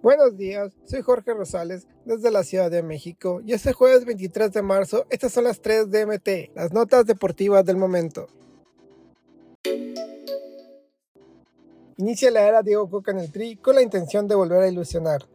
Buenos días, soy Jorge Rosales desde la Ciudad de México y este jueves 23 de marzo estas son las 3 DMT, las notas deportivas del momento. Inicia la era Diego Coca en el Tri con la intención de volver a ilusionar.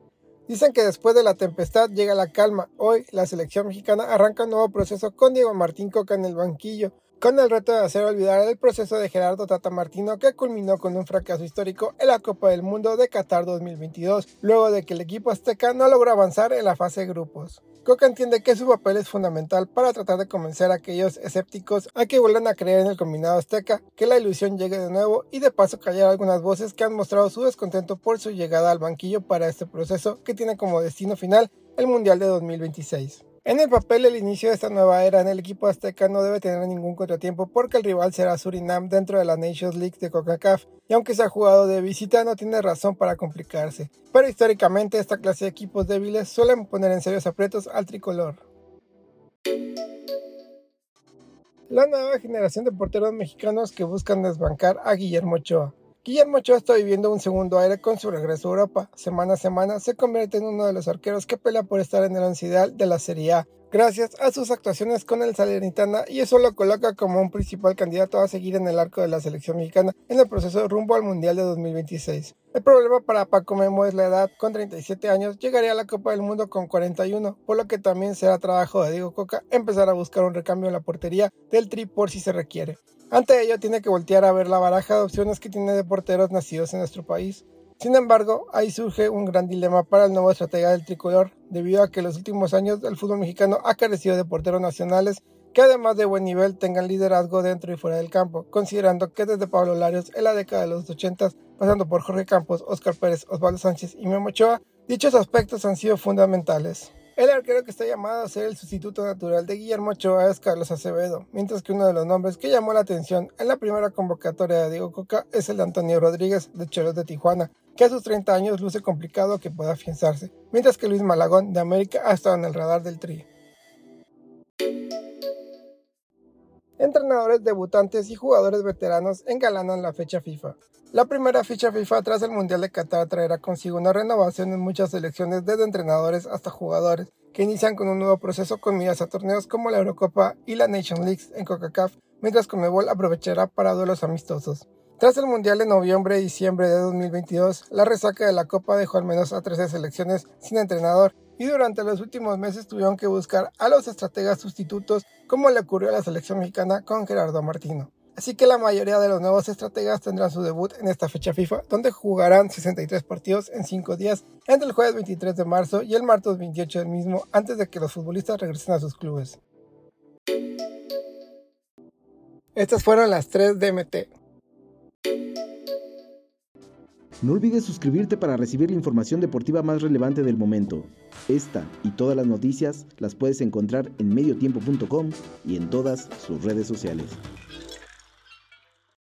Dicen que después de la tempestad llega la calma. Hoy la selección mexicana arranca un nuevo proceso con Diego Martín Coca en el banquillo, con el reto de hacer olvidar el proceso de Gerardo Tata Martino que culminó con un fracaso histórico en la Copa del Mundo de Qatar 2022, luego de que el equipo azteca no logró avanzar en la fase de grupos. Coca entiende que su papel es fundamental para tratar de convencer a aquellos escépticos a que vuelvan a creer en el combinado azteca, que la ilusión llegue de nuevo y de paso callar algunas voces que han mostrado su descontento por su llegada al banquillo para este proceso que tiene como destino final el Mundial de 2026. En el papel, el inicio de esta nueva era en el equipo azteca no debe tener ningún contratiempo porque el rival será Surinam dentro de la Nations League de CONCACAF y aunque se ha jugado de visita no tiene razón para complicarse. Pero históricamente esta clase de equipos débiles suelen poner en serios aprietos al tricolor. La nueva generación de porteros mexicanos que buscan desbancar a Guillermo Ochoa. Guillermo Ochoa está viviendo un segundo aire con su regreso a Europa. Semana a semana se convierte en uno de los arqueros que pelea por estar en el once ideal de la Serie A, gracias a sus actuaciones con el Salernitana y eso lo coloca como un principal candidato a seguir en el arco de la selección mexicana en el proceso rumbo al Mundial de 2026. El problema para Paco Memo es la edad, con 37 años llegaría a la Copa del Mundo con 41, por lo que también será trabajo de Diego Coca empezar a buscar un recambio en la portería del Tri por si se requiere. Ante ello tiene que voltear a ver la baraja de opciones que tiene de porteros nacidos en nuestro país. Sin embargo, ahí surge un gran dilema para el nuevo estratega del tricolor, debido a que en los últimos años el fútbol mexicano ha carecido de porteros nacionales que además de buen nivel tengan liderazgo dentro y fuera del campo, considerando que desde Pablo Larios en la década de los 80, pasando por Jorge Campos, Oscar Pérez, Osvaldo Sánchez y Memo Ochoa, dichos aspectos han sido fundamentales. El arquero que está llamado a ser el sustituto natural de Guillermo Ochoa es Carlos Acevedo, mientras que uno de los nombres que llamó la atención en la primera convocatoria de Diego Coca es el de Antonio Rodríguez de Choros de Tijuana, que a sus 30 años luce complicado que pueda afianzarse, mientras que Luis Malagón de América ha estado en el radar del Tri. Entrenadores debutantes y jugadores veteranos engalanan la fecha FIFA. La primera fecha FIFA tras el Mundial de Qatar traerá consigo una renovación en muchas selecciones desde entrenadores hasta jugadores, que inician con un nuevo proceso con miras a torneos como la Eurocopa y la Nation League en CONCACAF, mientras Conmebol aprovechará para duelos amistosos. Tras el Mundial de noviembre y diciembre de 2022, la resaca de la Copa dejó al menos a 13 selecciones sin entrenador y durante los últimos meses tuvieron que buscar a los estrategas sustitutos como le ocurrió a la selección mexicana con Gerardo Martino. Así que la mayoría de los nuevos estrategas tendrán su debut en esta fecha FIFA, donde jugarán 63 partidos en 5 días, entre el jueves 23 de marzo y el martes 28 del mismo, antes de que los futbolistas regresen a sus clubes. Estas fueron las 3 DMT. No olvides suscribirte para recibir la información deportiva más relevante del momento. Esta y todas las noticias las puedes encontrar en mediotiempo.com y en todas sus redes sociales.